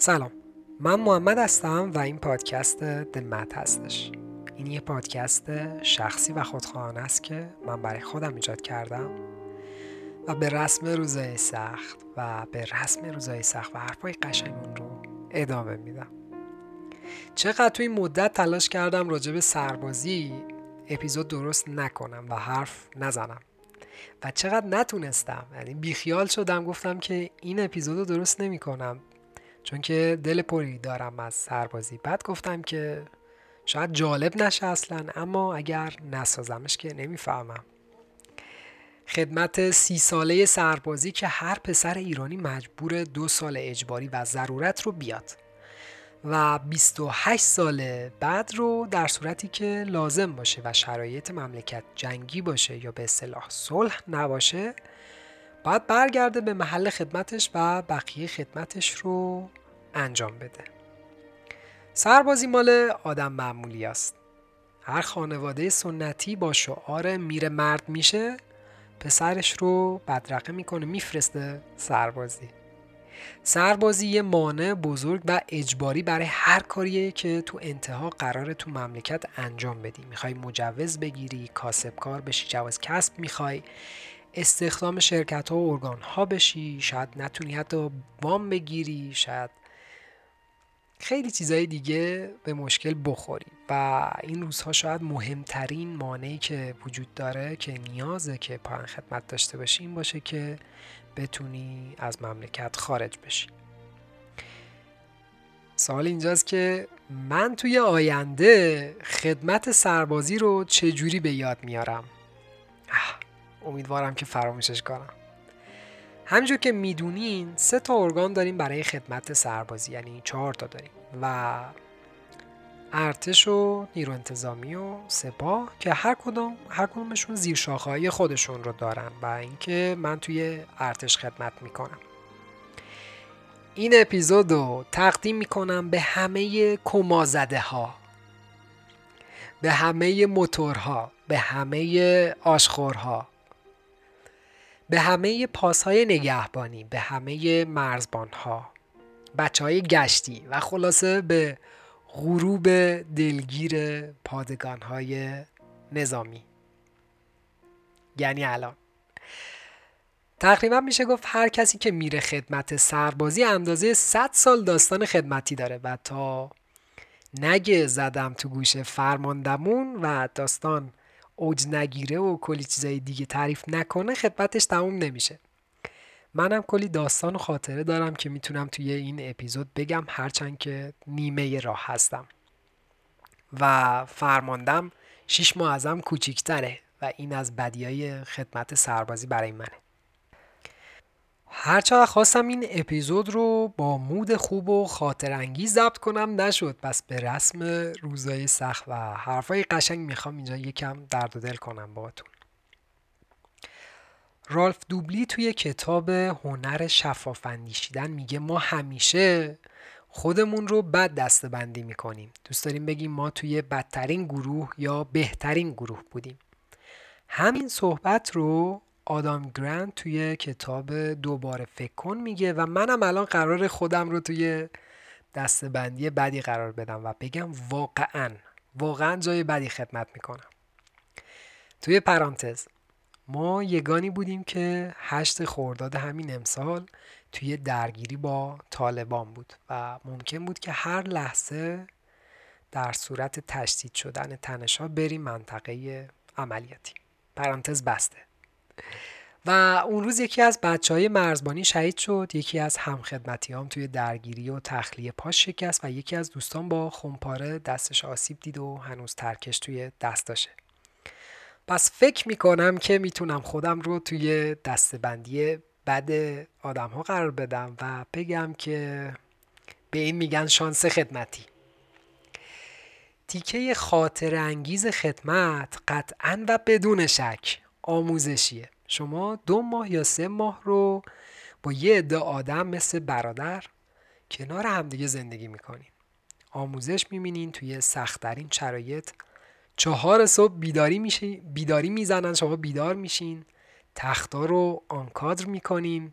سلام. من محمد هستم و این پادکست دمت هستش. این یه پادکست شخصی و خودخواهانه است که من برای خودم ایجاد کردم و به رسم روزای سخت و به رسم روزای سخت و حرفای قشنگون رو ادامه میدم. چقدر توی مدت تلاش کردم راجع به سربازی اپیزود درست نکنم و حرف نزنم و چقدر نتونستم یعنی بیخیال شدم گفتم که این اپیزود رو درست نمی کنم چون که دل پری دارم از سربازی. بعد گفتم که شاید جالب نشه اصلا اما اگر نسازمش که نمی‌فهمم. خدمت سی ساله سربازی که هر پسر ایرانی مجبور دو سال اجباری و ضرورت رو بیاد. و 28 سال بعد رو در صورتی که لازم باشه و شرایط مملکت جنگی باشه یا به اصطلاح صلح نباشه باید برگرده به محل خدمتش و بقیه خدمتش رو انجام بده. سربازی مال آدم معمولی است. هر خانواده سنتی با شعار میره مرد میشه پسرش رو بدرقه می‌کنه میفرسته سربازی. سربازی یه مانع بزرگ و اجباری برای هر کاریه که تو انتها قرار تو مملکت انجام بدی. می‌خوای مجوز بگیری کاسب کار بشی جواز کسب می‌خوای. استخدام شرکت ها و ارگان ها بشی شاید نتونی حتی وام بگیری شاید خیلی چیزهای دیگه به مشکل بخوری. و این روزها شاید مهمترین مانعی که وجود داره که نیازه که پایان خدمت داشته باشی این باشه که بتونی از مملکت خارج بشی. سوال اینجاست که من توی آینده خدمت سربازی رو چجوری به یاد میارم؟ امیدوارم که فراموشش کنم. همینجور که می‌دونین سه تا ارگان داریم برای خدمت سربازی یعنی چهار تا داریم. و ارتش و نیرو انتظامی و سپاه که هر کدوم هر کدومشون زیر شاخه‌های خودشون رو دارن و اینکه من توی ارتش خدمت می‌کنم. این اپیزود رو تقدیم می‌کنم به همه کمازده ها به همه موتورها به همه آشخورها. به همه پاسهای نگهبانی به همه مرزبانها بچه های گشتی و خلاصه به غروب دلگیر پادگان های نظامی. یعنی الان. تقریبا میشه گفت هر کسی که میره خدمت سربازی اندازه 100 سال داستان خدمتی داره و تا نگه زدم تو گوش فرماندمون و داستان اوج نگیره و کلی چیزای دیگه تعریف نکنه خدمتش تموم نمیشه. منم کلی داستان و خاطره دارم که می‌تونم توی این اپیزود بگم هرچند که نیمه راه هستم. و فرماندم شیش ماه ازم کوچیکتره و این از بدیای خدمت سربازی برای منه. هرچقدر خواستم این اپیزود رو با مود خوب و خاطر انگیز ضبط کنم نشد. پس به رسم روزای سخت و حرفای قشنگ می‌خوام اینجا یکم درد و دل کنم باهاتون. رالف دوبلی توی کتاب هنر شفاف اندیشیدن میگه ما همیشه خودمون رو بد دسته بندی می‌کنیم. دوست داریم بگیم ما توی بدترین گروه یا بهترین گروه بودیم. همین صحبت رو آدام گرند توی کتاب دوباره فکر کن میگه و منم الان قرار خودم رو توی دستبندی بدی قرار بدم و بگم واقعا واقعا جای بدی خدمت می‌کنم. توی پرانتز ما یگانی بودیم که هشت خورداد همین امسال توی درگیری با طالبان بود و ممکن بود که هر لحظه در صورت تشدید شدن تنشها بریم منطقه عملیاتی. پرانتز بسته. و اون روز یکی از بچه های مرزبانی شهید شد. یکی از همخدمتی هم توی درگیری و تخلیه پاش شکست و یکی از دوستان با خمپاره دستش آسیب دید و هنوز ترکش توی دستاشه. پس فکر می‌کنم که می‌تونم خودم رو توی دستبندی بد آدم ها قرار بدم و بگم که به این میگن شانس خدمتی. تیکه خاطر انگیز خدمت قطعا و بدون شک آموزشیه. شما دو ماه یا سه ماه رو با یه عده آدم مثل برادر کنار همدیگه زندگی می‌کنین. آموزش می‌بینین توی سختترین شرایط چهار صبح بیداری میشه بیداری می‌زنن شما بیدار میشین. تختا رو آنکادر می‌کنین.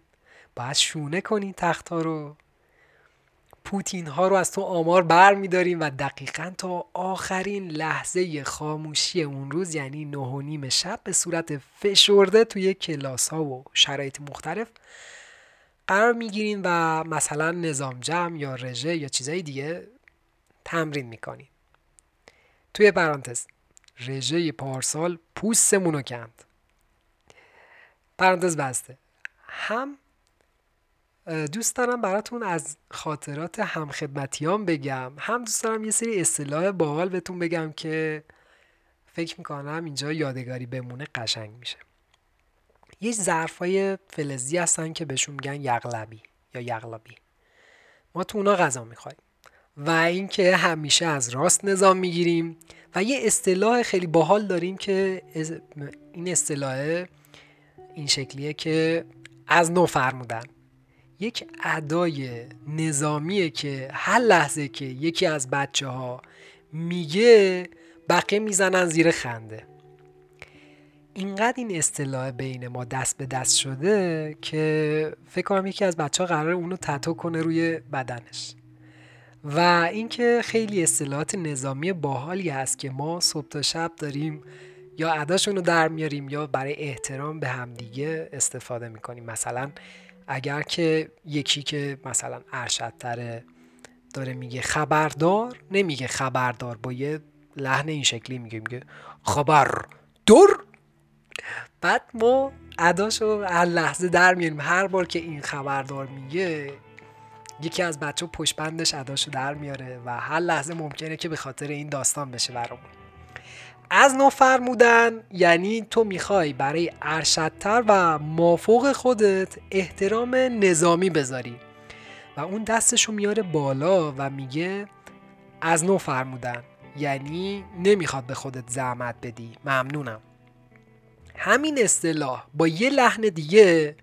باید شونه کنین تختا رو. پوتین ها رو از تو آمار بر میداریم و دقیقا تا آخرین لحظه خاموشی اون روز یعنی نه و نیم شب به صورت فشرده توی کلاس ها و شرایط مختلف قرار می‌گیریم و مثلا نظام جمع یا رژه یا چیزای دیگه تمرین می‌کنیم. توی پرانتز رژه پارسال پوستمون رو کند. پرانتز بسته. هم دوست دارم براتون از خاطرات همخدمتیان بگم. هم دوست دارم یه سری اصطلاح باحال بهتون بگم که فکر می‌کنم اینجا یادگاری بمونه قشنگ میشه. یه ظرفای فلزی هستن که بهشون میگن یغلبی یا یغلبی ما تو اونا غذا می‌خوایم و اینکه همیشه از راست نظام می‌گیریم و یه اصطلاح خیلی باحال داریم که این اصطلاح این شکلیه که از نو فرمودن. یک ادای نظامیه که هر لحظه که یکی از بچه ها میگه بقیه می‌زنن زیر خنده. اینقدر این اصطلاح بین ما دست به دست شده که فکر کنم یکی از بچه ها قرار اونو تتو کنه روی بدنش. و اینکه خیلی اصطلاحات نظامی باحالی هست که ما صبح تا شب داریم یا اداشون رو در میاریم یا برای احترام به همدیگه استفاده می‌کنیم. مثلا اگر که یکی که مثلا ارشدتره داره میگه خبردار نمیگه خبردار با یه لحن این شکلی میگه میگه خبر دور بعد ما اداشو هر لحظه در میاریم. هر بار که این خبردار میگه یکی از بچه پشت بندش اداشو در میاره و هر لحظه ممکنه که به خاطر این داستان بشه برامون. از نو فرمودن یعنی تو می‌خوای برای ارشدتر و مافوق خودت احترام نظامی بذاری. و اون دستشو میاره بالا و میگه از نو فرمودن یعنی نمی‌خواد به خودت زحمت بدی. ممنونم. همین اصطلاح با یه لحن دیگه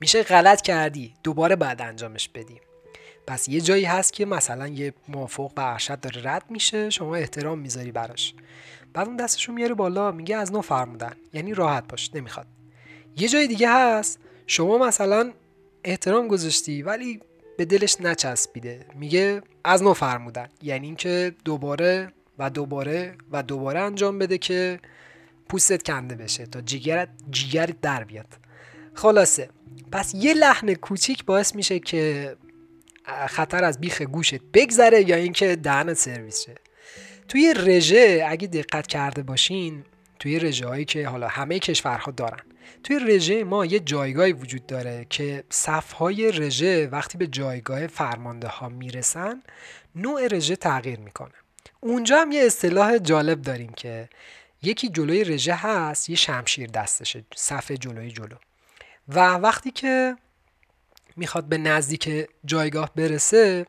میشه غلط کردی دوباره بعد انجامش بدی. پس یه جایی هست که مثلا یه موافق و ارشد داره رد میشه شما احترام می‌ذاری براش. بعد اون دستشو میاره بالا میگه از نو فرمودن. یعنی راحت باش نمی‌خواد. یه جای دیگه هست. شما مثلا احترام گذاشتی ولی به دلش نچسبیده. میگه از نو فرمودن. یعنی اینکه دوباره و دوباره و دوباره انجام بده که پوستت کنده بشه تا جیگرت جیگرت در بیاد. خلاصه. پس یه لحن کوچیک باعث میشه که خطر از بیخ گوشت بگذره یا اینکه دهنت سرویس شه. توی رژه اگه دقت کرده باشین توی رژه هایی که حالا همه کشورها دارن توی رژه ما یه جایگاهی وجود داره که صف های رژه وقتی به جایگاه فرمانده ها می‌رسن نوع رژه تغییر می‌کنه. اونجا هم یه اصطلاح جالب داریم که یکی جلوی رژه هست یه شمشیر دستشه صف جلوی جلو. و وقتی که می‌خواد به نزدیک جایگاه برسه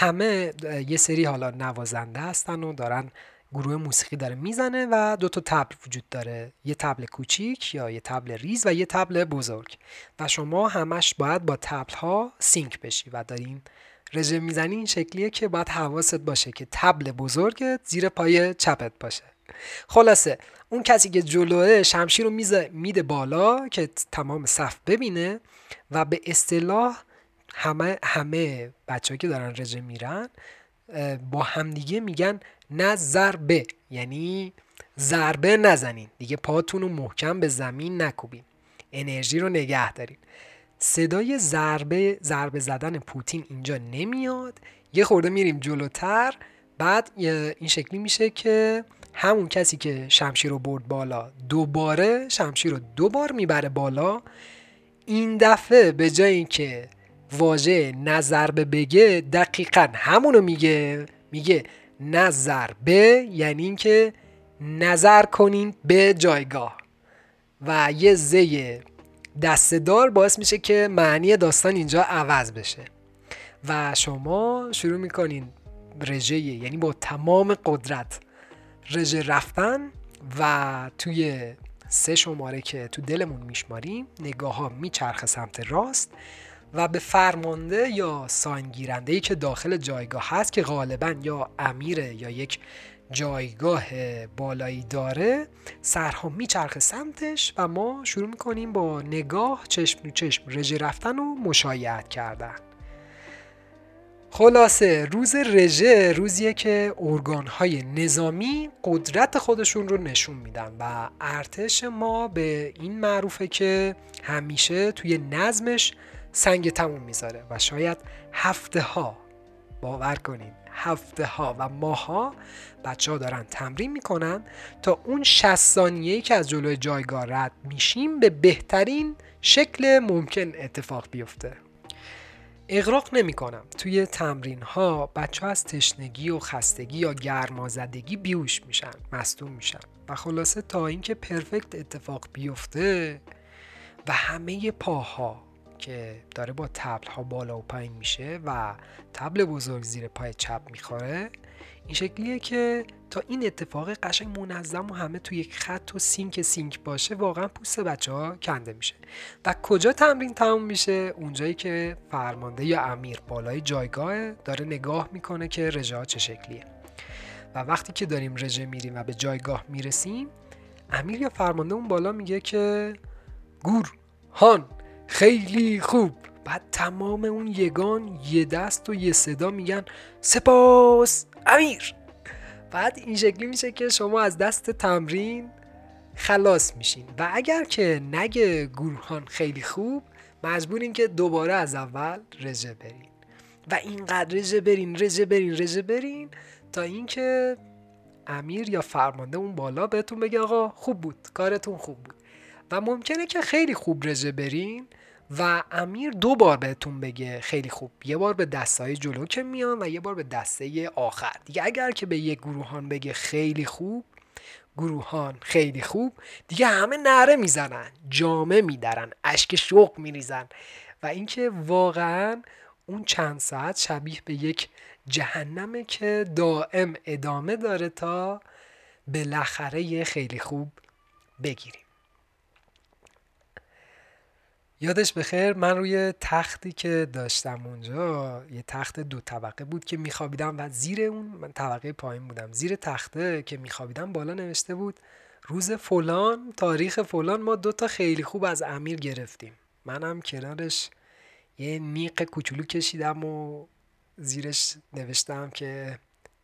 همه یه سری حالا نوازنده هستن و دارن گروه موسیقی داره می‌زنه و دو تا تبل وجود داره. یه تبل کوچیک یا یه تبل ریز و یه تبل بزرگ. و شما همش باید با تبل ها سینک بشی و دارین رژه می‌زنی این شکلیه که باید حواست باشه که تبل بزرگت زیر پای چپت باشه. خلاصه اون کسی که جلوه شمشیر رو میده بالا که تمام صف ببینه و به اصطلاح همه همه بچه که دارن رژه میرن با همدیگه میگن نه ضربه یعنی ضربه نزنین. دیگه پاتون رو محکم به زمین نکوبین. انرژی رو نگه دارین. صدای ضربه ضربه زدن پوتین اینجا نمیاد. یه خورده میریم جلوتر. بعد این شکلی میشه که همون کسی که شمشیر رو برد بالا دوباره شمشیر رو دوبار می‌بره بالا این دفعه به جای اینکه واژه نظر به بگه دقیقا همونو میگه. میگه نظر به یعنی اینکه نظر کنین به جایگاه. و یه زی دستدار باعث میشه که معنی داستان اینجا عوض بشه. و شما شروع می‌کنین رژه یعنی با تمام قدرت رژه رفتن و توی سه شماره که تو دلمون میشماریم نگاه ها میچرخه سمت راست. و به فرمانده یا ساینگیرنده ای که داخل جایگاه هست که غالبا یا امیره یا یک جایگاه بالایی داره سرها میچرخه سمتش و ما شروع می‌کنیم با نگاه چشم چشم رژه رفتن و مشایعت کردن. خلاصه روز رژه روزیه که ارگانهای نظامی قدرت خودشون رو نشون میدن و ارتش ما به این معروفه که همیشه توی نظمش سنگ تموم می‌ذاره و شاید هفته ها باور کنید هفته ها و ماه ها بچه ها دارن تمرین می‌کنن تا اون 60 ثانیه که از جلوی جایگاه رد میشیم به بهترین شکل ممکن اتفاق بیفته. اغراق نمی کنم توی تمرین ها بچه ها از تشنگی و خستگی یا گرمازدگی بیوش میشن مستون میشن. و خلاصه تا اینکه پرفکت اتفاق بیفته و همه پاها که داره با تبل ها بالا و پایین میشه و تبل بزرگ زیر پای چپ می‌خوره. این شکلیه که تا این اتفاق قشنگ منظم و همه توی یک خط و سینک سینک باشه واقعا پوست بچه ها کنده میشه. و کجا تمرین تموم میشه؟ اونجایی که فرمانده یا امیر بالای جایگاه داره نگاه می‌کنه که رژه چه شکلیه. و وقتی که داریم رژه میریم و به جایگاه می‌رسیم امیر یا فرمانده اون بالا میگه که گور هان! خیلی خوب. بعد تمام اون یگان یه دست و یه صدا میگن سپاس امیر. بعد این شکلی میشه که شما از دست تمرین خلاص میشین. و اگر که نگه گروهان خیلی خوب مجبورین که دوباره از اول رژه برین. و اینقدر رژه برین رژه برین رژه برین تا اینکه امیر یا فرمانده اون بالا بهتون بگه آقا خوب بود کارتون خوب بود. و ممکنه که خیلی خوب رژه برین و امیر دو بار بهتون بگه خیلی خوب. یه بار به دسته جلو که میان و یه بار به دسته آخر. دیگه اگر که به یک گروهان بگه خیلی خوب گروهان خیلی خوب دیگه همه نره می‌زنن جامه میدارن اشک شوق میریزن. و اینکه واقعا اون چند ساعت شبیه به یک جهنمه که دائم ادامه داره تا بالاخره خیلی خوب بگیریم. یادش بخیر من روی تختی که داشتم اونجا یه تخت دو طبقه بود که میخوابیدم و زیر اون من طبقه پایین بودم. زیر تخته که میخوابیدم بالا نوشته بود روز فلان تاریخ فلان ما دوتا خیلی خوب از امیر گرفتیم. منم کنارش یه نیق کوچولو کشیدم و زیرش نوشتم که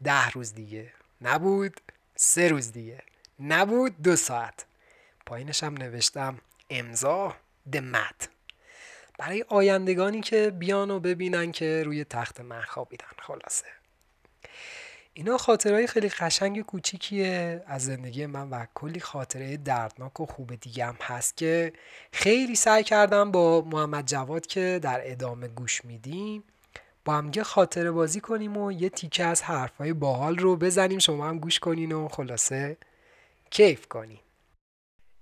ده روز دیگه. نبود سه روز دیگه. نبود دو ساعت. پایینش هم نوشتم امضا؟ دمت برای آیندگانی که بیان و ببینن که روی تخت من خوابیدن خلاصه. اینا خاطرهای خیلی قشنگ کوچیکیه از زندگی من و کلی خاطره دردناک و خوب دیگه هم هست که خیلی سعی کردم با محمد جواد که در ادامه گوش میدیم با همگه خاطره بازی کنیم و یه تیکه از حرفهای باحال رو بزنیم شما هم گوش کنین و خلاصه کیف کنین.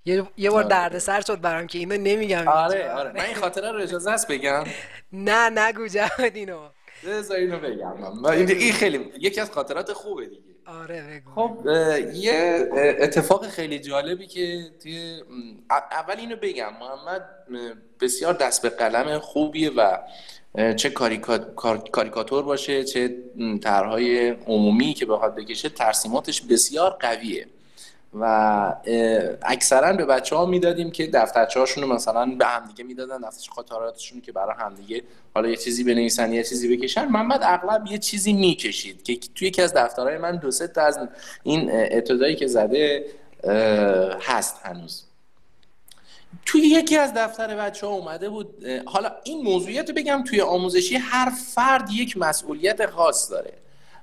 یه, یه بار آره. دردسر شد برام که اینو نمیگم آره آره. من این خاطره رو اجازه است بگم؟ نه نگو جهاد اینو. بذار اینو بگم. این خیلی یکی از خاطرات خوبه دیگه. آره بگو. خب. یه اتفاق خیلی جالبی که توی اول اینو بگم. محمد بسیار دست به قلم خوبیه و چه کاریکاتور باشه چه طرحهای عمومی که بخواد بکشه ترسیماتش بسیار قویه. و اکثرا به بچه ها می‌دادیم که دفترچه هاشون رو مثلا به همدیگه می‌دادن دفترچه خاطراتشون که برای همدیگه حالا یه چیزی بنویسن یه چیزی بکشن. محمد اغلب یه چیزی می‌کشید که توی یکی از دفترهای من دو سه تا از این ابتدایی که زده هست هنوز. توی یکی از دفتر بچه ها اومده بود حالا این موضوعیت رو بگم توی آموزشی هر فرد یک مسئولیت خاص داره.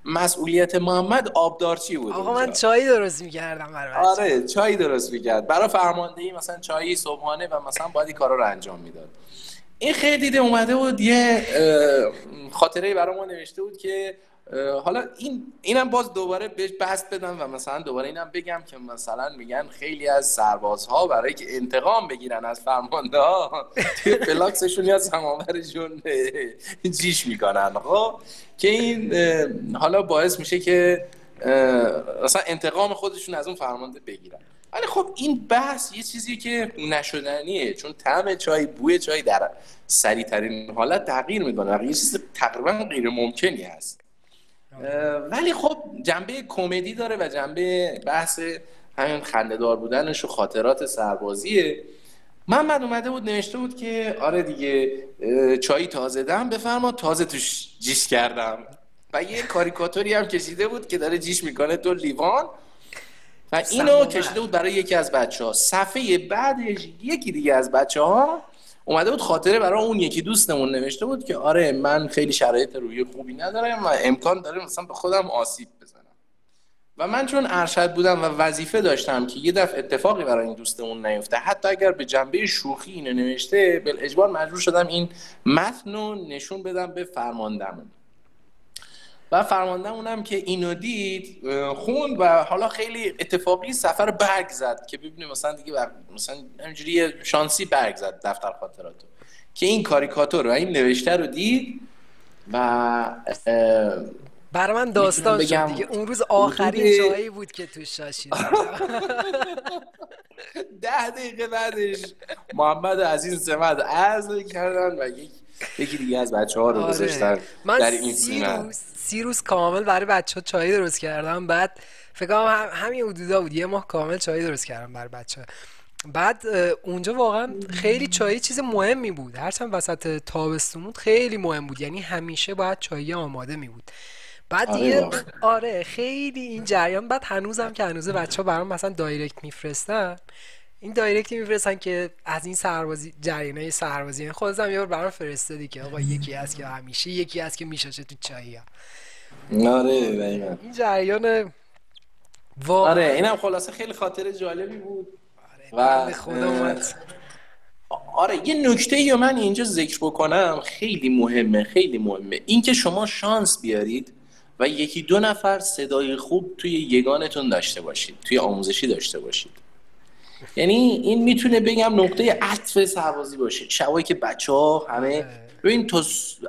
مسئولیت محمد آبدارچی بود آقا من چای درست می‌کردم برای آره چای درست می‌کرد. برای فرماندهی مثلا چای صبحانه و مثلا باید این کارا رو انجام می‌داد. این خیلی دیده اومده بود یه خاطره برای ما نوشته بود که حالا این اینم باز دوباره بهش بحث بدم و مثلا دوباره اینم بگم که مثلا میگن خیلی از سربازها برای که انتقام بگیرن از فرمانده ها توی فلاکسشون یا سماورشون جیش می‌کنن. خب؟ که این حالا باعث میشه که مثلا انتقام خودشون از اون فرمانده بگیرن. ولی خب این بحث یه چیزی که نشدنیه چون طعم چای بوی چای در سریع حالت تغییر می‌کنه یه چیز تقریبا غیر ممکنی هست. ولی خب جنبه کمدی داره و جنبه بحث همین خندهدار بودنش و خاطرات سربازیه. محمد اومده بود نوشته بود که آره دیگه چای تازه دم بفرما تازه توش جیش کردم. و یه کاریکاتوری هم کشیده بود که داره جیش می‌کنه تو لیوان. و اینو کشیده بود برای یکی از بچه ها صفحه بعدش یکی دیگه از بچه ها اومده بود خاطره برای اون یکی دوستمون نوشته بود که آره من خیلی شرایط روی خوبی ندارم و امکان داره مثلا به خودم آسیب بزنم. و من چون ارشد بودم و وظیفه داشتم که یه دفعه اتفاقی برای این دوستمون نیفته حتی اگر به جنبه شوخی اینو نوشته بل اجبار مجبور شدم این متن رو نشون بدم به فرماندهمون. و فرمانده اونم که اینو دید خوند و حالا خیلی اتفاقی سفر برگ زد که ببینیم مثلا دیگه بر... مثلا همجوری شانسی برگ زد دفتر خاطراتو که این کاریکاتور و این نوشته رو دید و برای من داستان شد دیگه. اون روز آخرین جایی بود که تو شاشید ده دقیقه بعدش محمد عزیز سمت عرض کردن و یکی دیگه از بچه ها رو آره. گذاشتن در این سیمه سی روز کامل برای بچه ها چای درست کردم. بعد فکر کنم همین حدودا بود. یه ماه کامل چای درست کردم برای بچه بعد اونجا واقعا خیلی چای چیز مهمی بود. هرچند وسط تابستون بود خیلی مهم بود. یعنی همیشه باید چای آماده می بود. بعد آره دیگه آره خیلی این جریان. بعد هنوزم که هنوز بچه ها برام مثلا دایرکت میفرستن این دایرکتی میفرستن که از این سربازی های سربازی. خودم یه بار برام فرستادی که آقا یکی هست که همیشه یکی هست که میشاشه تو چایی ها. آره این جریان واقعا آره اینم خلاصه خیلی خاطر جالبی بود. آره و خدا آره یه نکته یا من اینجا ذکر بکنم خیلی مهمه خیلی مهمه. اینکه شما شانس بیارید و یکی دو نفر صدای خوب توی یگانتون داشته باشید توی آموزشی داشته باشید. یعنی این می‌تونه بگم نقطه عطف سربازی باشه. شبایی که بچه ها همه ببین تو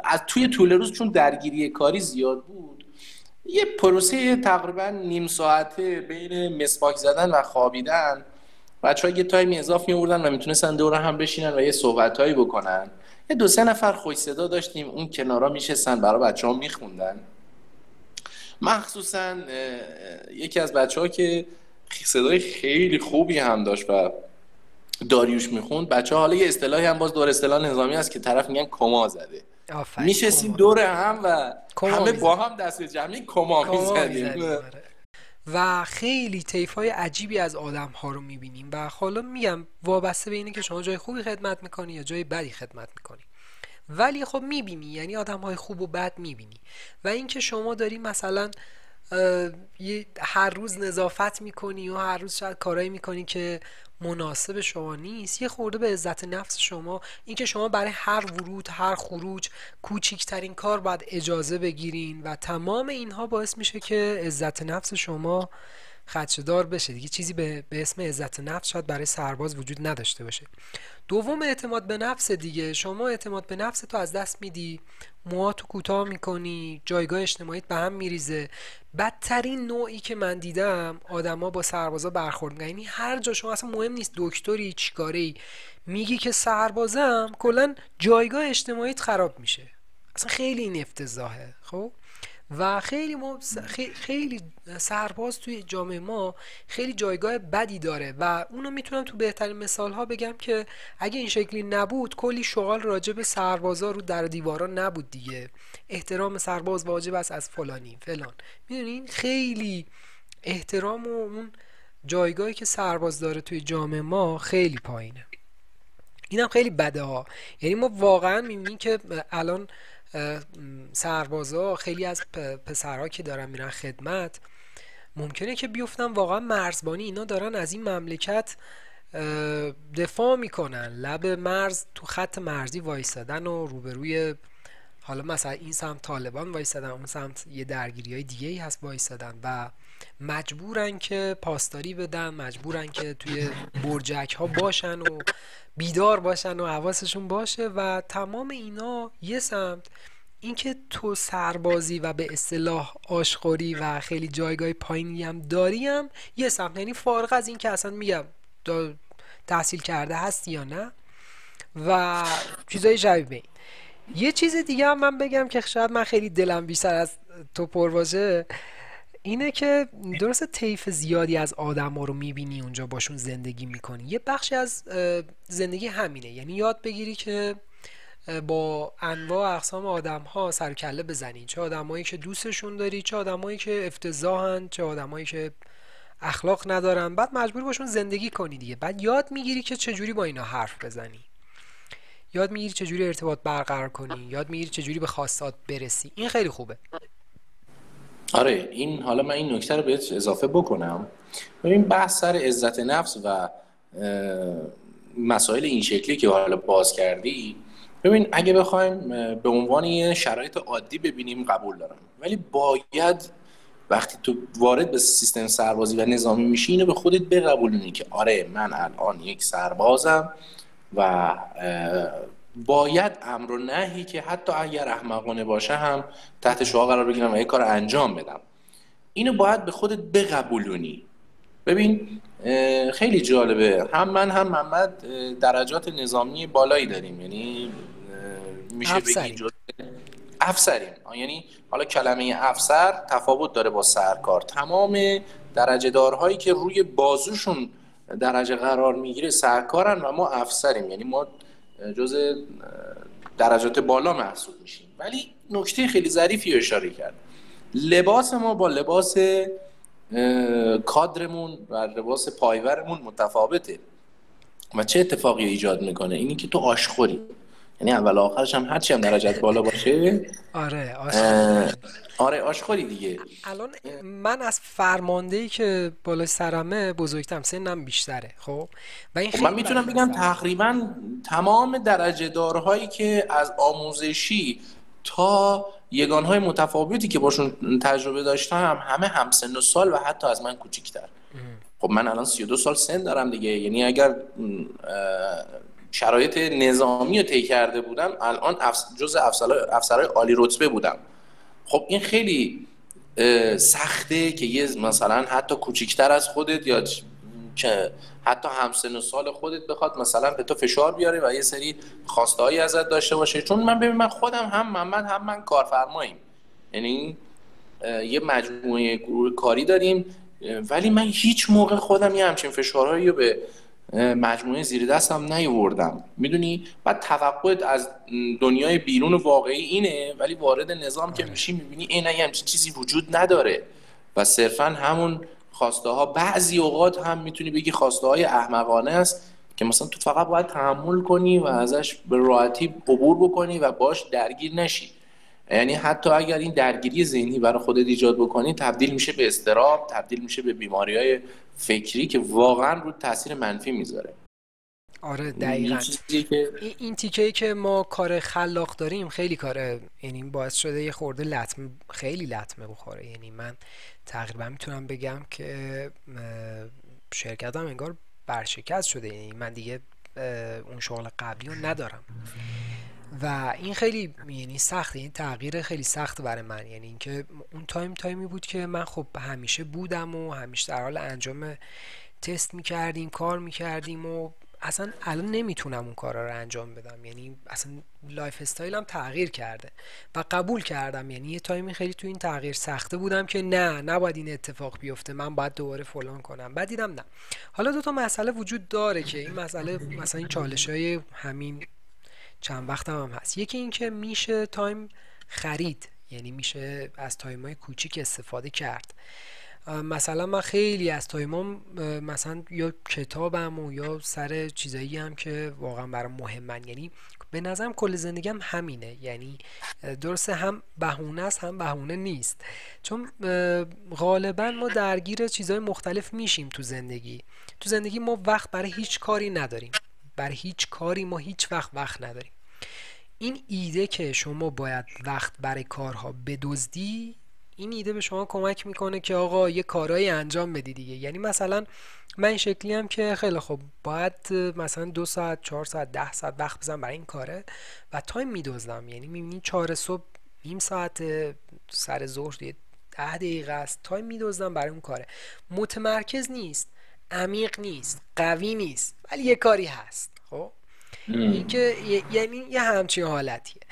از توی طول روز چون درگیری کاری زیاد بود یه پروسه تقریبا نیم ساعته بین مسواک زدن و خوابیدن بچه ها یه تایمی اضاف می و می‌تونستن دور هم بشینن و یه صحبت هایی بکنن. یه دو سه نفر خوش صدا داشتیم اون کنارا میشستن برای بچه ها میخوندن. مخصوصا یکی از بچه ها که صدای خیلی خوبی هم داشت و داریوش می‌خوند. بچه حالا یه اصطلاحی هم باز دور اصطلاح نظامی هست که طرف میگن کما زده. میشستیم دور هم و همه با هم دست جمعی کما می‌زدیم آره. و خیلی طیف های عجیبی از آدم ها رو می‌بینیم و حالا میگم وابسته به اینه که شما جای خوبی خدمت می‌کنی یا جای بدی خدمت می‌کنی. ولی خب می‌بینی یعنی آدم های خوب و بد می‌بینی. و اینکه شما داری مثلا هر روز نظافت می‌کنی و هر روز شاید کارایی می‌کنی که مناسب شما نیست. یه خورده به عزت نفس شما اینکه شما برای هر ورود هر خروج کوچکترین کار باید اجازه بگیرین و تمام اینها باعث میشه که عزت نفس شما خدشدار بشه. دیگه چیزی به, به اسم عزت نفس شاید برای سرباز وجود نداشته باشه. دوم اعتماد به نفس دیگه. شما اعتماد به نفس تو از دست میدی. موهاتو کوتاه می‌کنی. جایگاه اجتماعیت به هم میریزه. بدترین نوعی که من دیدم آدما با سربازا برخورد می‌کنن. یعنی هر جا شما اصلا مهم نیست دکتری چیکاری میگی که سربازم کلا جایگاه اجتماعیت خراب میشه. اصلا خیلی این افتضاحه. خب؟ و خیلی ما خیلی سرباز توی جامعه ما خیلی جایگاه بدی داره و اونو می‌تونم تو بهترین مثال ها بگم که اگه این شکلی نبود کلی شغال راجع به سربازا رو در دیوارا نبود دیگه. احترام سرباز واجب است از فلانی فلان. می‌دونین خیلی احترام و اون جایگاهی که سرباز داره توی جامعه ما خیلی پایینه. اینم خیلی بده ها. یعنی ما واقعا می‌بینیم که الان سربازا خیلی از پسرها که دارن میرن خدمت ممکنه که بیفتن واقعا مرزبانی. اینا دارن از این مملکت دفاع می‌کنن. لب مرز تو خط مرزی وایستادن و روبروی حالا مثلا این سمت طالبان وایستادن اون سمت یه درگیری های دیگه ای هست وایستادن و مجبورن که پاسداری بدن مجبورن که توی برجک ها باشن و بیدار باشن و حواسشون باشه و تمام اینا یه سمت اینکه تو سربازی و به اصطلاح آشخوری و خیلی جایگاه پایینی هم داریم یه سمت. یعنی فارغ از اینکه اصلا میگم تحصیل کرده هست یا نه و چیزای شبیه یه چیز دیگه هم من بگم که شاید من خیلی دلم بیشتر از تو پر باشه. اینه که درست طیف زیادی از آدم ها رو می‌بینی اونجا باشون زندگی می‌کنی. یه بخشی از زندگی همینه. یعنی یاد بگیری که با انواع اقسام آدم ها سر کله بزنی. چه آدمایی که دوستشون داری چه آدمایی که افتضاحن چه آدمایی که اخلاق ندارن. بعد مجبور باشون زندگی کنی دیگه. بعد یاد می‌گیری که چجوری با اینا حرف بزنی. یاد می‌گیری چجوری ارتباط برقرار کنی. یاد می‌گیری چجوری به خواستات برسی. این خیلی خوبه. آره این حالا من این نکته رو بهت اضافه بکنم. ببین بحث سر عزت نفس و مسائل این شکلی که حالا باز کردی ببین اگه بخوایم به عنوان یه شرایط عادی ببینیم قبول دارم. ولی باید وقتی تو وارد به سیستم سربازی و نظامی میشی اینو به خودت بقبولونی که آره من الان یک سربازم و باید امر و نهی که حتی اگر احمقانه باشه هم تحت شعار قرار بگیرم و یک کار انجام بدم. اینو باید به خودت بقبولونی. ببین خیلی جالبه. هم من هم محمد درجات نظامی بالایی داریم. یعنی میشه بگی افسریم. یعنی حالا کلمه افسر تفاوت داره با سرکار. تمام درجه دارهایی که روی بازوشون درجه قرار می‌گیره سرکارن و ما افسریم. یعنی ما جز درجات بالا محسوب میشیم. ولی نکته خیلی ظریفی اشاره کرد. لباس ما با لباس کادرمون و لباس پایورمون متفاوته. و چه اتفاقی ایجاد می‌کنه؟ اینی که تو آشخوری. یعنی اول آخرش هم هرچی هم درجت بالا باشه. آره آره آشخوری دیگه. الان من از فرمانده ای که بالا سرمه بزرگتم سنم بیشتره خب؟ و این خب من می‌تونم بگم تقریبا تمام درجه دارهایی که از آموزشی تا یگانهای متفاوتی که باشون تجربه داشتم همه همسن و سال و حتی از من کوچیکتر. خب من الان 32 سال سن دارم دیگه. یعنی اگر شرایط نظامی رو طی کرده بودم الان جز افسرهای عالی رتبه بودم. خب این خیلی سخته که یه مثلا حتی کوچیکتر از خودت یا که حتی همسن و سال خودت بخواد مثلا به تو فشار بیاره و یه سری خواستهایی ازت داشته باشه. چون من ببین من خودم هم محمد هم من کارفرماییم. یعنی یه مجموعه گروه کاری داریم ولی من هیچ موقع خودم یه همچین فشارهایی رو به مجموعه زیر دستم نیوردم. می‌دونی؟ بعد توقعت از دنیای بیرون واقعی اینه ولی وارد نظام که میشی می‌بینی این همچین چیزی وجود نداره. و صرفا همون خواسته ها بعضی اوقات هم می‌تونی بگی خواسته های احمقانه است که مثلا تو فقط باید تحمل کنی و ازش به راحتی عبور بکنی و باش درگیر نشی. یعنی حتی اگر این درگیری ذهنی برای خودت ایجاد بکنی تبدیل میشه به استراب تبدیل میشه به بیماری های فکری که واقعا رو تاثیر منفی می‌ذاره. آره دقیقا. این تیکه که ما کار خلاق داریم خیلی کاره. یعنی باعث شده یه خورده لطمه خیلی لطمه بخوره. یعنی من تقریبا می‌تونم بگم که شرکتم انگار برشکست شده. یعنی من دیگه اون شغل قبلی رو ندارم. و این خیلی یعنی سخت. این تغییر خیلی سخت برای من. یعنی اینکه اون time time ی بود که من خب همیشه بودم و همیشه در حال انجام تست می‌کردیم کار می‌کردیم و اصلا الان نمی‌تونم اون کارا رو انجام بدم. یعنی اصلا lifestyle م تغییر کرده و قبول کردم. یعنی یه time ی خیلی تو این تغییر سخته بودم که نه نباید این اتفاق بیفته. من باید دوباره فلان کنم. بعد دیدم نه. حالا دو تا مسئله وجود داره که این مسئله مثلا این چالش های همین چند وقت هم, هست. یکی اینکه میشه time خرید. یعنی میشه از time های کوچیک استفاده کرد. مثلا من خیلی از time ام مثلا یا کتابم و یا سر چیزایی هم که واقعا برام مهمن. یعنی به نظرم کل زندگیم همینه. یعنی درسته هم بهونه است هم بهونه نیست. چون غالبا ما درگیر چیزهای مختلف میشیم تو زندگی. تو زندگی ما وقت برای هیچ کاری نداریم. برای هیچ کاری ما هیچ وقت وقت نداریم. این ایده که شما باید وقت برای کارها بدزدی این ایده به شما کمک می‌کنه که آقا یه کارهایی انجام بدی دیگه. یعنی مثلا من این شکلی هم که خیلی خوب باید مثلا دو ساعت چهار ساعت ده ساعت وقت بذارم برای این کاره و time میدزدم یعنی می‌بینی چهار صبح نیم ساعت سر ظهر ده دقیقه است. time میدزدم برای اون کاره. متمرکز نیست عمیق نیست قوی نیست ولی یه کاری هست. خب؟ اینکه یعنی یه همچین حالتیه.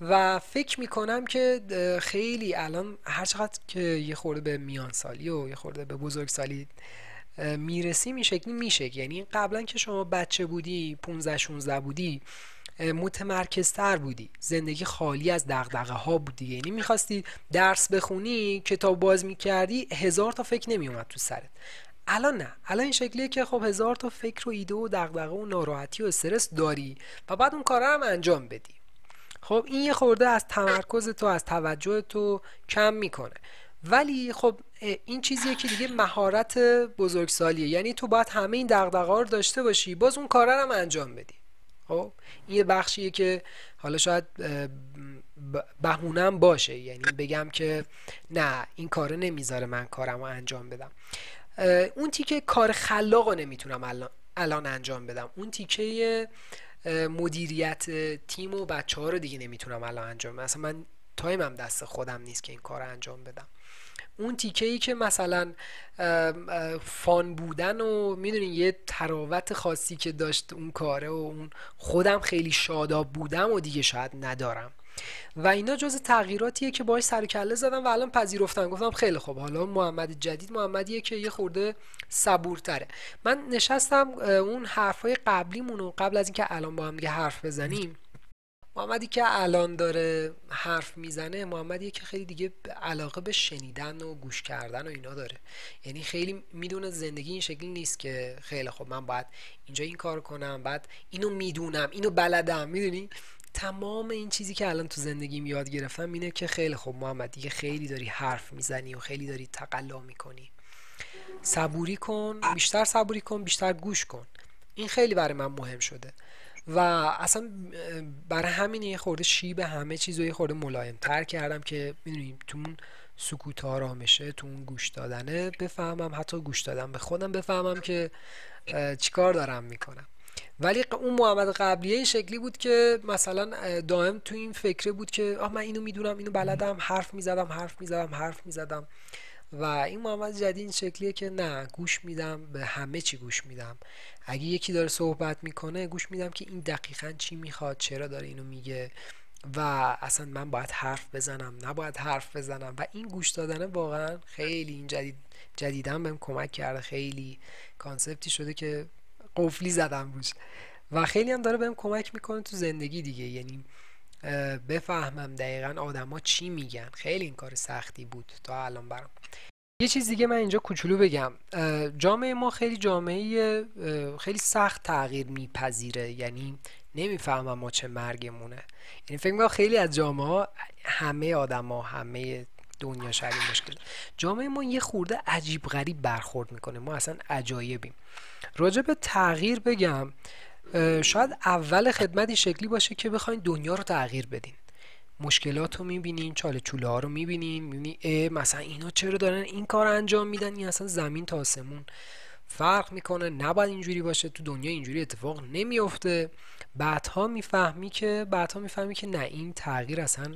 و فکر می‌کنم که خیلی الان هر چقدر که یه خورده به میان سالی و یه خورده به بزرگ سالی می‌رسیم این شکلی میشه. یعنی قبلا که شما بچه بودی 15 16 بودی متمرکزتر بودی. زندگی خالی از دغدغه ها بودی. یعنی می‌خواستی درس بخونی کتاب باز می‌کردی هزار تا فکر نمیومد تو سرت. الان نه. الان این شکلیه که خب هزار تا فکر و ایده و دغدغه و ناراحتی و استرس داری و بعد اون کارا هم انجام بدی. خب این یه خورده از تمرکز تو از توجه تو کم می‌کنه. ولی خب این چیزیه که دیگه مهارت بزرگسالیه. یعنی تو باید همه این دغدغه رو داشته باشی باز اون کارا هم انجام بدی. خب؟ این یه بخشیه که حالا شاید بهونم باشه. یعنی بگم که نه این کار نمی‌ذاره من کارم رو انجام بدم. اون تیکه کار خلاق رو نمی‌تونم الان, الان انجام بدم. اون تیکه مدیریت تیم و بچه ها رو دیگه نمی‌تونم الان انجام بدم. اصلا من تایمم دست خودم نیست که این کار رو انجام بدم. اون تیکه ای که مثلا فان بودن و می‌دونین یه تراوت خاصی که داشت اون کاره و اون خودم خیلی شاداب بودم و دیگه شاید ندارم. و اینا جز تغییراتیه که باش سر کله زدم و الان پذیرفتم. گفتم خیلی خوب. حالا محمد جدید محمدیه که یه خورده صبورتره. من نشستم اون حرفای قبلیمون و قبل از اینکه الان با هم دیگه حرف بزنیم. محمدی که الان داره حرف می‌زنه محمدیه که خیلی دیگه علاقه به شنیدن و گوش کردن و اینا داره. یعنی خیلی می‌دونه زندگی این شکلی نیست که خیلی خب من باید اینجا این کار کنم بعد اینو می‌دونم اینو بلدم می‌دونی؟ تمام این چیزی که الان تو زندگی یاد گرفتم اینه که خیلی خب محمد دیگه خیلی داری حرف می‌زنی و خیلی داری تقلا می‌کنی. صبوری کن بیشتر صبوری کن بیشتر گوش کن. این خیلی برای من مهم شده. و اصلا برای همین یه خورده شیب همه چیز رو یه خورده ملایم تر کردم که می‌دونیم تو اون سکوت آرامشه تو اون گوش دادنه بفهمم حتی گوش دادم به خودم بفهمم که چیکار دارم می‌کنم. ولی اون محمد قبلیه شکلی بود که مثلا دائم تو این فکره بود که آه من اینو می‌دونم اینو بلدم حرف می‌زدم حرف می‌زدم حرف می‌زدم. و این محمد جدید این شکلیه که نه گوش میدم به همه چی گوش میدم. اگه یکی داره صحبت می‌کنه گوش میدم که این دقیقا چی می‌خواد چرا داره اینو میگه. و اصلا من باید حرف بزنم نباید حرف بزنم. و این گوش دادن واقعا خیلی این جدید جدیدن بهم کمک کرده. خیلی کانسپتی شده که قفلی زدم روش. و خیلی هم داره بهم کمک می‌کنه تو زندگی دیگه. یعنی بفهمم دقیقا آدما چی میگن. خیلی این کار سختی بود تا الان برام. یه چیز دیگه من اینجا کوچولو بگم. جامعه ما خیلی جامعه خیلی سخت تغییر میپذیره. یعنی نمی‌فهمم ما چه مرگمونه. یعنی فکر می‌کنم خیلی از جامعه همه آدما همه دنیا شاید مشکل جامعه ما یه خورده عجیب غریب برخورد می‌کنه. ما اصلا عجایبیم. راجع به تغییر بگم شاید اول خدمتی شکلی باشه که بخواین دنیا رو تغییر بدین. مشکلات رو می‌بینین چاله چوله ها رو می‌بینین می‌بینی مثلا اینا چرا دارن این کار انجام میدن؟ این اصلا زمین تا آسمون فرق می‌کنه؟ نباید اینجوری باشه. تو دنیا اینجوری اتفاق نمیفته بعدها می‌فهمی که بعدها می‌فهمی که نه این تغییر اصلا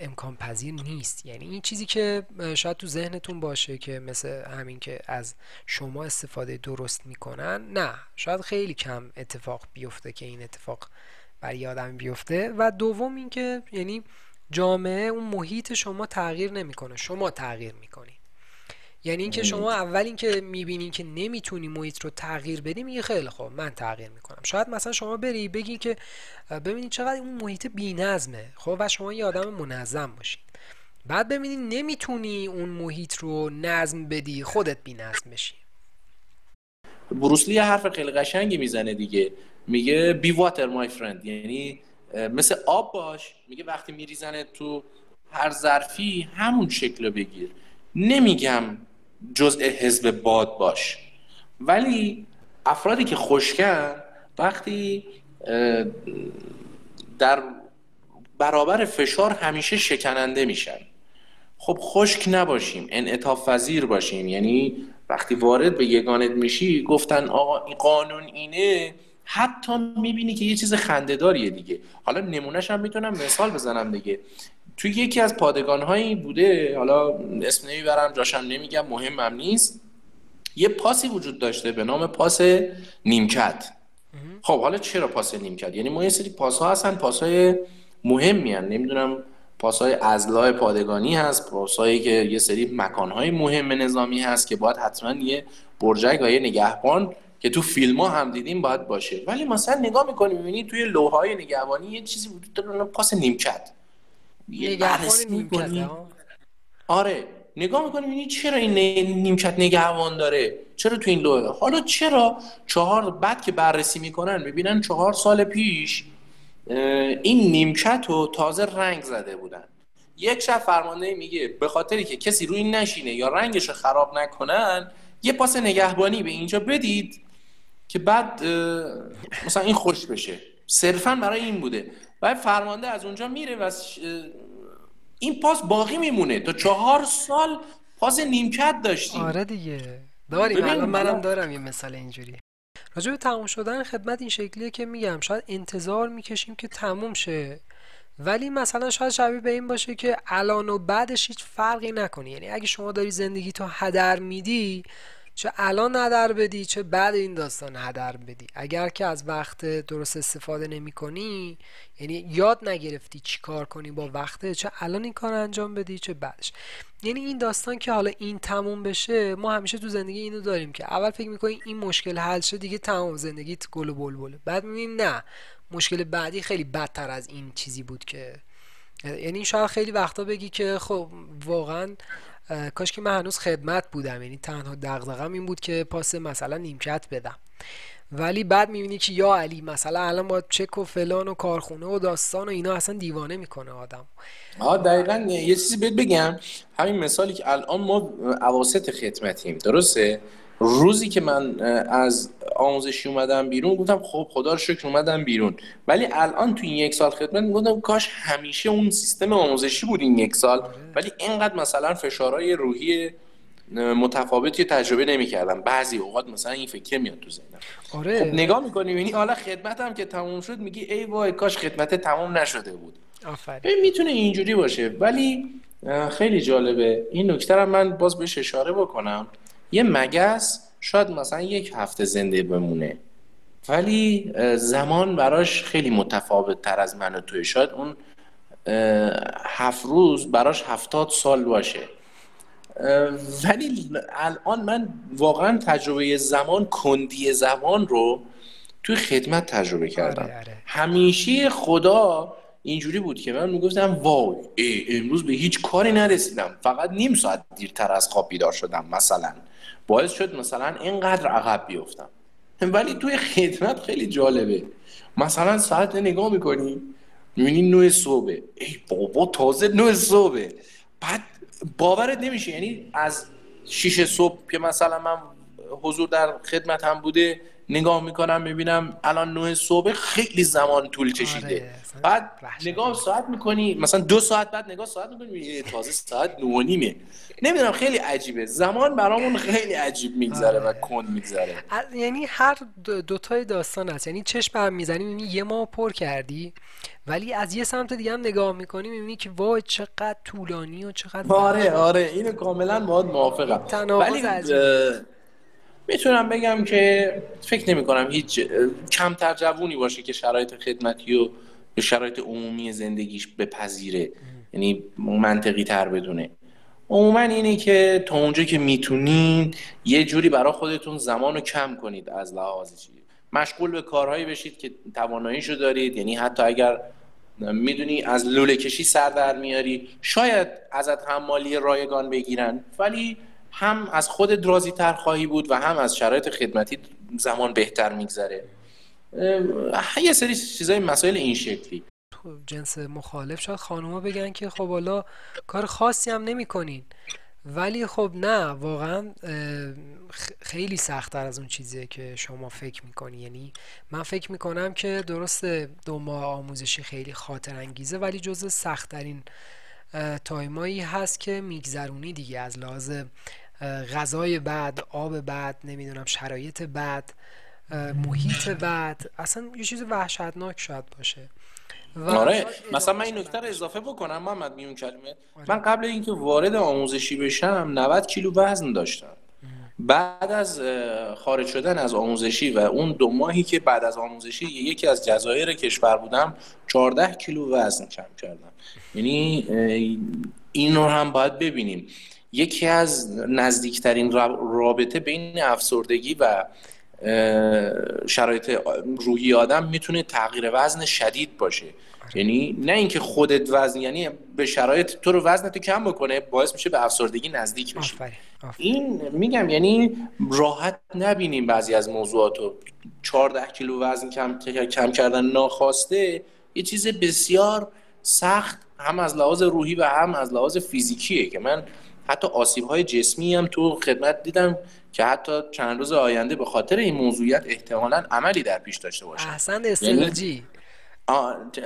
امکان پذیر نیست. یعنی این چیزی که شاید تو ذهنتون باشه که مثل همین که از شما استفاده درست می‌کنن نه. شاید خیلی کم اتفاق بیفته که این اتفاق برای آدم بیفته. و دوم اینکه یعنی جامعه اون محیط شما تغییر نمی‌کنه. شما تغییر می‌کنی یعنی اینکه شما اول اینکه می‌بینین که نمی‌تونی محیط رو تغییر بدی میگه خیلی خوب من تغییر می‌کنم. شاید مثلا شما بری بگی که ببینید چقدر اون محیط بی‌نظمه خب؟ و شما یه آدم منظم باشید. بعد ببینید نمی‌تونی اون محیط رو نظم بدی خودت بی‌نظم بشی. بروسلی یه حرف خیلی قشنگی می‌زنه دیگه. میگه بی واتر مای فرند یعنی مثل آب باش. میگه وقتی میریزنه تو هر ظرفی همون شکل بگیر. نمیگم جزء حزب باد باش ولی افرادی که خشکن وقتی در برابر فشار همیشه شکننده میشن. خب خشک نباشیم انعطاف پذیر باشیم. یعنی وقتی وارد به یگانت میشی گفتن آقا این قانون اینه حتی می‌بینی که یه چیز خندهداریه دیگه. حالا نمونهش هم می‌تونم مثال بزنم دیگه. توی یکی از پادگانهایی بوده حالا اسم نمی‌برم جاشم نمیگم مهمم نیست. یه پاسی وجود داشته به نام پاس نیمکت. خب حالا چرا پاس نیمکت؟ یعنی ما یه سری پاس ها هستن پاس های مهمی هن. نمی‌دونم پاسهای ازلاع پادگانی هست پاسهایی که یه سری مکانهای مهم نظامی هست که باید حتما یه برجک و یه نگهبان که تو فیلم ها هم دیدیم باید باشه. ولی مثلا نگاه می‌کنی می‌بینی توی لوهای نگهبانی یه چیزی وجود داره پاس نیمکت. نیمکت آره. نگاه می‌کنی می‌بینی چرا این نیمکت نگهبان داره؟ چرا تو این لوحه حالا چرا چهار بعد که بررسی می‌کنن می‌بینن چهار سال پیش این نیمکت رو تازه رنگ زده بودن. یک شب فرمانده میگه به خاطری که کسی روی نشینه یا رنگش رو خراب نکنن یه پاس نگهبانی به اینجا بدید که بعد مثلا این خوش بشه. صرفا برای این بوده. بعد فرمانده از اونجا میره و این پاس باقی میمونه. تا چهار سال پاس نیمکت داشتیم آره دیگه. داریم الان منم دارم یه مثال اینجوری. راجع به تموم شدن خدمت این شکلیه که میگم شاید انتظار می‌کشیم که تموم شه. ولی مثلا شاید شبیه به این باشه که الان و بعدش هیچ فرقی نکنی یعنی اگه شما داری زندگی تو هدر میدی چه الان هدر بدی چه بعد این داستان هدر بدی. اگر که از وقت درست استفاده نمی کنی یعنی یاد نگرفتی چی کار کنی با وقته چه الان این کار انجام بدی چه بعدش. یعنی این داستان که حالا این تموم بشه ما همیشه تو زندگی اینو داریم که اول فکر می‌کنیم این مشکل حل شد دیگه تمام زندگیت گل و بلبله. بعد می‌بینیم نه مشکل بعدی خیلی بدتر از این چیزی بود که. یعنی شاید خیلی وقتا بگی که خب واقعا کاش که من هنوز خدمت بودم یعنی تنها دغدغم این بود که پاس مثلا نیمکت بدم. ولی بعد می‌بینی که یا علی مثلا الان با چک و فلان و کارخونه و داستان و اینا اصلا دیوانه می‌کنه آدم. آه دقیقا. یه چیزی بهت بگم. همین مثالی که الان ما عواست خدمتیم درسته؟ روزی که من از آموزشی اومدم بیرون گفتم خب خدا رو شکر اومدم بیرون. ولی الان تو این یک سال خدمت می‌گفتم کاش همیشه اون سیستم آموزشی بود این یک سال. ولی اینقدر مثلا فشارهای روحی متفاوتی تجربه نمی‌کردم. بعضی اوقات مثلا این فکر میاد تو ذهنم. آره. خب نگاه می‌کنی یعنی حالا خدمتم که تموم شد میگی ای وای کاش خدمت تموم نشده بود. آفرین. می‌تونه اینجوری باشه. ولی خیلی جالبه. این نکته من باز بهش اشاره بکنم. یه مگس شاید مثلا یک هفته زنده بمونه. ولی زمان براش خیلی متفاوت تر از من و توی. شاید اون هفت روز براش هفتاد سال باشه. ولی الان من واقعا تجربه زمان کندی زمان رو توی خدمت تجربه کردم. آره، آره. همیشه خدا اینجوری بود که من می‌گفتم وای امروز به هیچ کاری نرسیدم. فقط نیم ساعت دیرتر از خواب بیدار شدم مثلا. باعث شد مثلا اینقدر عقب بیفتم. ولی توی خدمت خیلی جالبه. مثلا ساعت نگاه می‌کنی می‌بینی نوع صبح ای بابا تازه نوع صبح بعد باورت نمیشه یعنی از شیش صبح که مثلا من حضور در خدمت هم بوده نگاه می‌کنم می‌بینم الان نه صبح خیلی زمان طول کشیده. آره، بعد نگاه ساعت می‌کنی مثلا دو ساعت بعد نگاه ساعت می‌کنی تازه ساعت نو نیمه نمی‌دونم خیلی عجیبه. زمان برامون خیلی عجیب میگذره و آره. کند میگذره. یعنی هر دوتای داستان هست. یعنی چشم هم می‌زنی می‌بینی یه ما پر کردی ولی از یه سمت دیگه هم نگاه می‌کنی می‌بینی که وای چقدر طولانی و چقدر آره آره. اینو کاملا باید موافقم. ولی می‌تونم بگم که فکر نمی کنم هیچ کمتر جوونی باشه که شرایط خدمتی و شرایط عمومی زندگیش بپذیره. یعنی منطقی تر بدونه. عموما اینه که تا اونجا که می‌تونین یه جوری برای خودتون زمان رو کم کنید از لحاظ چی. مشغول به کارهایی بشید که تواناییشو دارید. یعنی حتی اگر می‌دونی از لوله کشی سر در میاری شاید ازت حمالی رایگان بگیرن. ولی هم از خود راضی تر خواهی بود و هم از شرایط خدمتی زمان بهتر میگذره. یه سری چیزای مسائل این شکلی. جنس مخالف شاید خانوما بگن که خب حالا کار خاصی هم نمی کنین ولی خب نه واقعا خیلی سختتر از اون چیزیه که شما فکر می‌کنی. یعنی من فکر می‌کنم که درست دو ماه آموزشی خیلی خاطر انگیزه ولی جز سختترین تایمایی هست که میگذرونی دیگه. از لحاظ غذای بعد آب بعد نمی‌دونم شرایط بعد محیط بعد. اصلا یه چیز وحشتناک شاید باشه. آره مثلا من این نکته رو اضافه بکنم محمد میون کلمه. آره. من قبل اینکه وارد آموزشی بشم 90 کیلو وزن داشتم. بعد از خارج شدن از آموزشی و اون دو ماهی که بعد از آموزشی یکی از جزایر کشور بودم 14 کیلو وزن کم کردم. یعنی این رو هم باید ببینیم. یکی از نزدیکترین رابطه بین افسردگی و شرایط روحی آدم می‌تونه تغییر وزن شدید باشه. آره. یعنی نه اینکه خودت وزن یعنی به شرایط تو رو وزنت کم بکنه باعث میشه به افسردگی نزدیک بشی. این میگم یعنی راحت نبینیم بعضی از موضوعات رو 14 کیلو وزن کم کم کردن ناخواسته یه چیز بسیار سخت هم از لحاظ روحی و هم از لحاظ فیزیکیه که من حتی آسیب های جسمی هم تو خدمت دیدم که حتی چند روز آینده به خاطر این موضوعیت احتمالا عملی در پیش داشته باشه احسن یعنی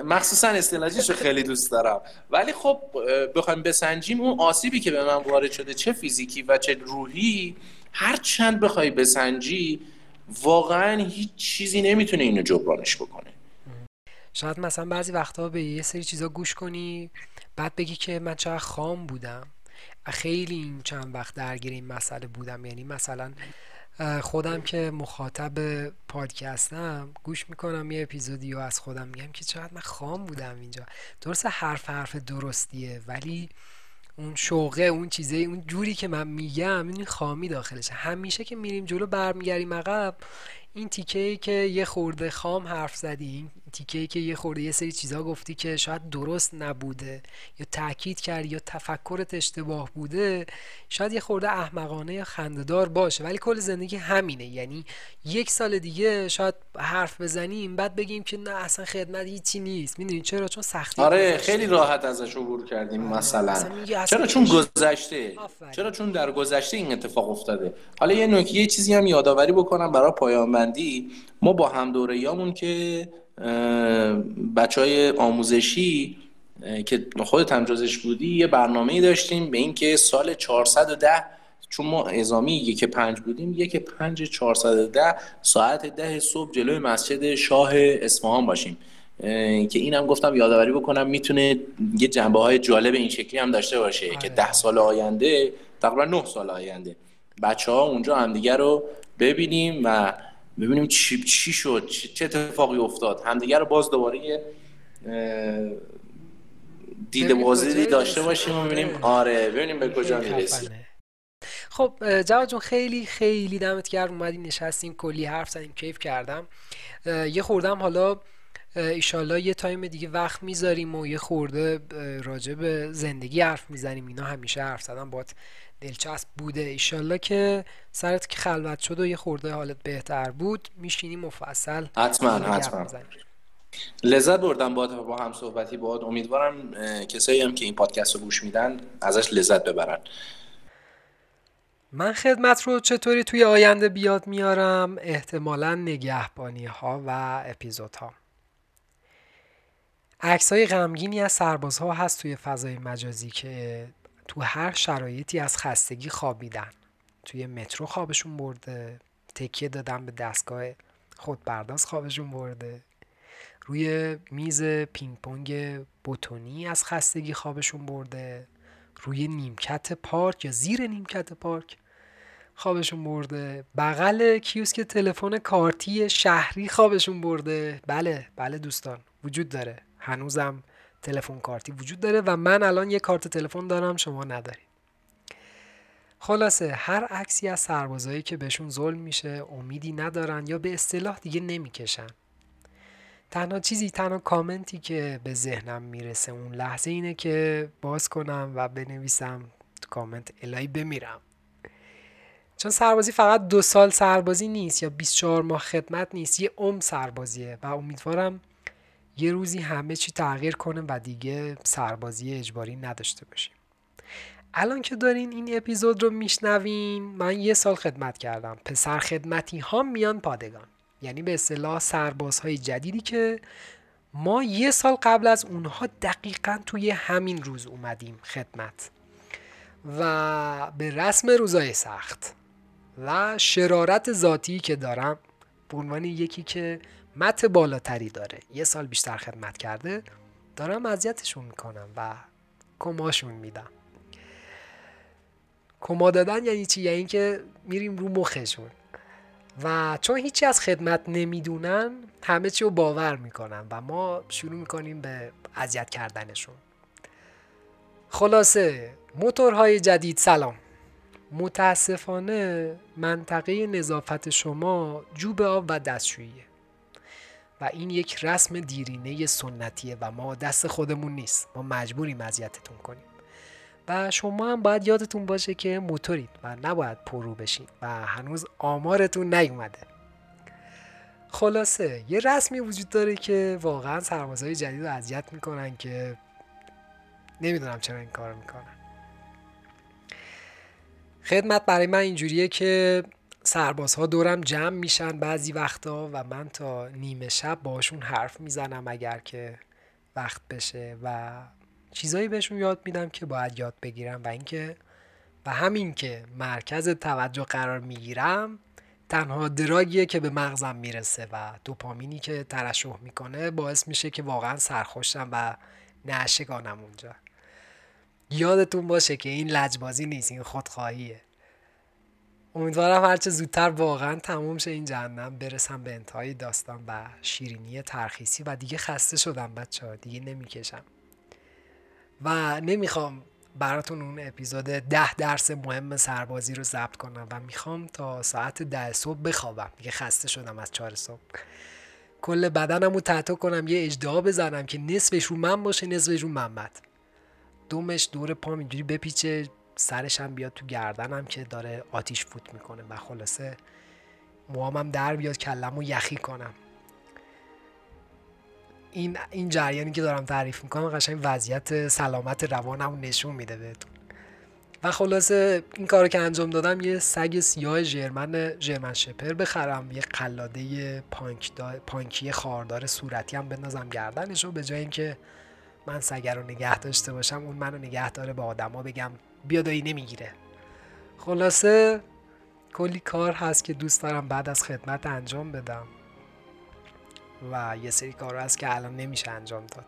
مخصوصا استلاجیش خیلی دوست دارم. ولی خب بخوایم بسنجیم اون آسیبی که به من وارد شده چه فیزیکی و چه روحی هر چند بخوای بسنجی واقعا هیچ چیزی نمی‌تونه اینو جبرانش بکنه. شاید مثلا بعضی وقتها به یه سری چیزا گوش کنی بعد بگی که من چقدر خام بودم. خیلی این چند وقت درگیر این مسئله بودم. یعنی مثلا خودم که مخاطب پادکستم گوش می‌کنم یه اپیزودی و از خودم میگم که چقدر من خام بودم اینجا. درسته حرف حرف درستیه ولی اون شوقه اون چیزه اون جوری که من میگم این خامی داخلشه. همیشه که میریم جلو برمیگردیم عقب این تیکه ای که یه خورده خام حرف زدی تیکه که یه خورده یه سری چیزا گفتی که شاید درست نبوده یا تاکید کردی یا تفکرت اشتباه بوده شاید یه خورده احمقانه یا خندهدار باشه. ولی کل زندگی همینه. یعنی یک سال دیگه شاید حرف بزنیم بعد بگیم که نه اصلا خدمت هیچی نیست. می‌دونین چرا؟ چون سختی آره خیلی راحت ازش عبور کردیم آره. مثلا چرا چون گذشته؟ چرا چون در گذشته این اتفاق افتاده؟ حالا یه نکته یه چیزی هم یادآوری بکنم برای پایان بندی ما با هم دوره‌ایامون که بچه های آموزشی که خودت هم جزش بودی یه برنامه داشتیم به اینکه سال 410 چون ما ازامی یک پنج بودیم یک پنج 410 ساعت ده صبح جلوی مسجد شاه اصفهان باشیم که اینم گفتم یادآوری بکنم می‌تونه یه جنبه های جالب این شکلی هم داشته باشه که آره. ده سال آینده تقریبا نه سال آینده بچه ها اونجا همدیگه رو ببینیم و ببینیم چی, چی شد چه اتفاقی افتاد. همدیگه رو باز دوباره دیده بازی داشته باشیم و ببینیم. آره ببینیم به کجا می‌رسیم. خب جواد جون خیلی خیلی دمت گرم. اومدی نشستیم کلی حرف زدیم کیف کردم. یه خوردم حالا ایشالله یه تایم دیگه وقت می‌ذاریم و یه خورده راجع به زندگی حرف می‌زنیم. اینا همیشه حرف زدن بات دلچسب بوده. ایشالله که سرت که خلوت شد و یه خورده حالت بهتر بود میشینیم مفصل حتما حتما. لذت بردم با با هم صحبتی باد. امیدوارم کسایی هم که این پادکست رو گوش میدن ازش لذت ببرن. من خدمت رو چطوری توی آینده بیاد میارم؟ احتمالا نگهبانی ها و اپیزودها. عکس های غمگینی از سربازها هست توی فضای مجازی که تو هر شرایطی از خستگی خوابیدن. توی مترو خوابشون برده تکیه دادن به دستگاه خودپرداز خوابشون برده. روی میز پینگ پونگ بوتونی از خستگی خوابشون برده. روی نیمکت پارک یا زیر نیمکت پارک خوابشون برده. بغل کیوسک تلفن کارتی شهری خوابشون برده. بله بله دوستان وجود داره. هنوزم تلفن کارتی وجود داره و من الان یه کارت تلفن دارم شما ندارید. خلاصه هر عکسی از سربازایی که بهشون ظلم میشه امیدی ندارن یا به اصطلاح دیگه نمی‌کشن. تنها چیزی تنها کامنتی که به ذهنم می‌رسه اون لحظه اینه که باز کنم و بنویسم تو کامنت الهی بمیرم. چون سربازی فقط دو سال سربازی نیست یا 24 ماه خدمت نیست یه عمر سربازیه و امیدوارم یه روزی همه چی تغییر کنه و دیگه سربازی اجباری نداشته باشیم. الان که دارین این اپیزود رو میشنوین من یه سال خدمت کردم. پسر خدمتی ها میان پادگان. یعنی به اصطلاح سربازهای جدیدی که ما یه سال قبل از اونها دقیقا توی همین روز اومدیم خدمت. و به رسم روزای سخت و شرارت ذاتی که دارم به عنوان یکی که مت بالاتری داره. یه سال بیشتر خدمت کرده دارم اذیتشون می‌کنم و کماشون میدم. کما دادن یعنی چی؟ یعنی که میریم رو مخشون. و چون هیچی از خدمت نمی‌دونن همه چی رو باور می‌کنن و ما شروع می‌کنیم به اذیت کردنشون. خلاصه موتورهای جدید سلام. متاسفانه منطقه نظافت شما جوب آب و دستشوییه. و این یک رسم دیرینه سنتیه و ما دست خودمون نیست. ما مجبوریم اذیتتون کنیم. و شما هم باید یادتون باشه که موتورید و نباید پرو بشین و هنوز آمارتون نیومده. خلاصه یه رسمی وجود داره که واقعا سربازهای جدید رو اذیت می‌کنن که نمی‌دونم چرا این کار می‌کنن. خدمت برای من اینجوریه که سربازها دورم جمع میشن بعضی وقتا و من تا نیمه شب باشون حرف می‌زنم اگر که وقت بشه و چیزایی بهشون یاد میدم که باید یاد بگیرم و اینکه و همین که مرکز توجه قرار می‌گیرم تنها دراگیه که به مغزم می‌رسه و دوپامینی که ترشح می‌کنه باعث میشه که واقعا سرخوشم و نشگانم اونجا. یادتون باشه که این لجبازی نیست این خودخواهیه. امیدوارم هرچه زودتر واقعا تموم شه این جهنم برسم به انتهای داستان و شیرینی ترخیصی و دیگه خسته شدم بچه ها دیگه نمی‌کشم. و نمی‌خوام براتون اون اپیزود ده درس مهم سربازی رو ضبط کنم و می‌خوام تا ساعت ده صبح بخوابم. دیگه خسته شدم از چهار صبح. کل بدنم رو تحت کنم یه اجدها بزنم که نصفش رو من باشه نصفش رو محمد. دومش دور پام اینجوری بپیچه. سرش هم بیاد تو گردنم که داره آتیش فوت می‌کنه و خلاصه موامم در بیاد کلم و یخی کنم. این این جریانی که دارم تعریف می‌کنم قشنگ وضعیت سلامت روانم نشون میده بهتون. و خلاصه این کارو که انجام دادم یه سگ سیاه ژرمن ژرمن شپر بخرم. یه قلاده پانک پانکی خاردار صورتی هم بندازم گردنش و به جای اینکه من سگر رو نگه داشته باشم اون منو نگه داره به آدما بگم بیا دایی نمی‌گیره. خلاصه کلی کار هست که دوست دارم بعد از خدمت انجام بدم. و یه سری کار هست که الان نمیشه انجام داد.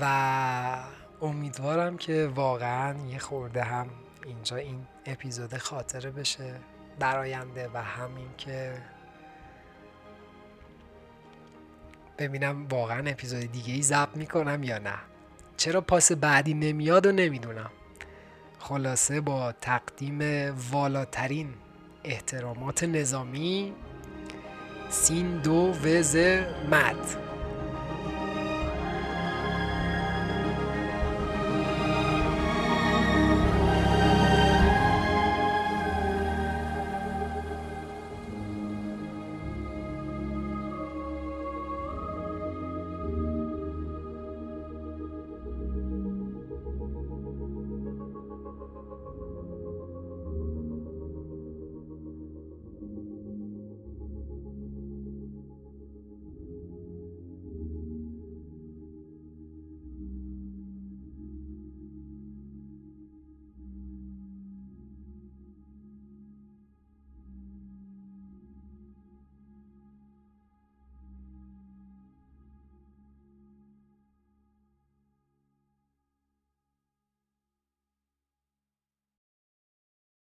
و امیدوارم که واقعا یه خورده هم اینجا این اپیزود خاطره بشه در آینده و همین که ببینم واقعا اپیزود دیگه ای ضبط می‌کنم یا نه. چرا پاس بعدی نمیاد و نمی‌دونم. خلاصه با تقدیم والاترین احترامات نظامی سین دو وز مد.